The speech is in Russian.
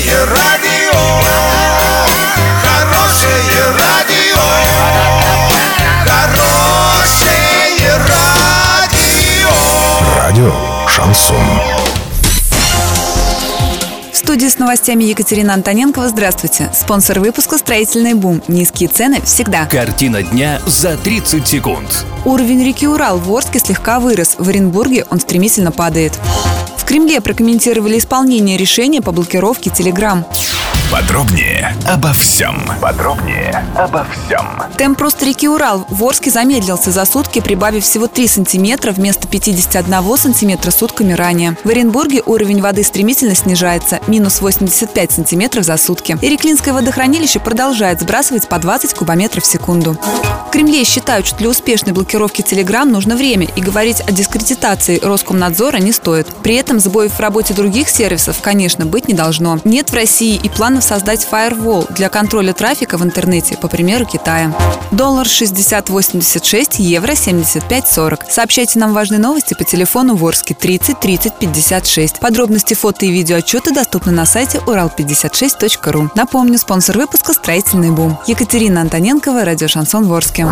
Хорошее радио, хорошее радио, хорошее радио. Радио «Шансон». В студии с новостями Екатерина Антоненкова. Здравствуйте. Спонсор выпуска «Строительный бум». Низкие цены всегда. Картина дня за 30 секунд. Уровень реки Урал в Орске слегка вырос. В Оренбурге он стремительно падает. В Кремле прокомментировали исполнение решения по блокировке Телеграм. Подробнее обо всем. Подробнее обо всем. Темп роста реки Урал в Орске замедлился за сутки, прибавив всего 3 сантиметра вместо 51 сантиметра сутками ранее. В Оренбурге уровень воды стремительно снижается, минус 85 сантиметров за сутки. Иреклинское водохранилище продолжает сбрасывать по 20 кубометров в секунду. В Кремле считают, что для успешной блокировки Телеграм нужно время, и говорить о дискредитации Роскомнадзора не стоит. При этом сбоев в работе других сервисов, конечно, быть не должно. Нет в России и планов создать фаервол для контроля трафика в интернете, по примеру Китая. Доллар 60.86, евро 75.40. Сообщайте нам важные новости по телефону Ворске 30 30 56. Подробности фото и видео отчеты доступны на сайте урал56.ру. Напомню, спонсор выпуска «Строительный бум». Екатерина Антоненкова, радио «Шансон Ворске».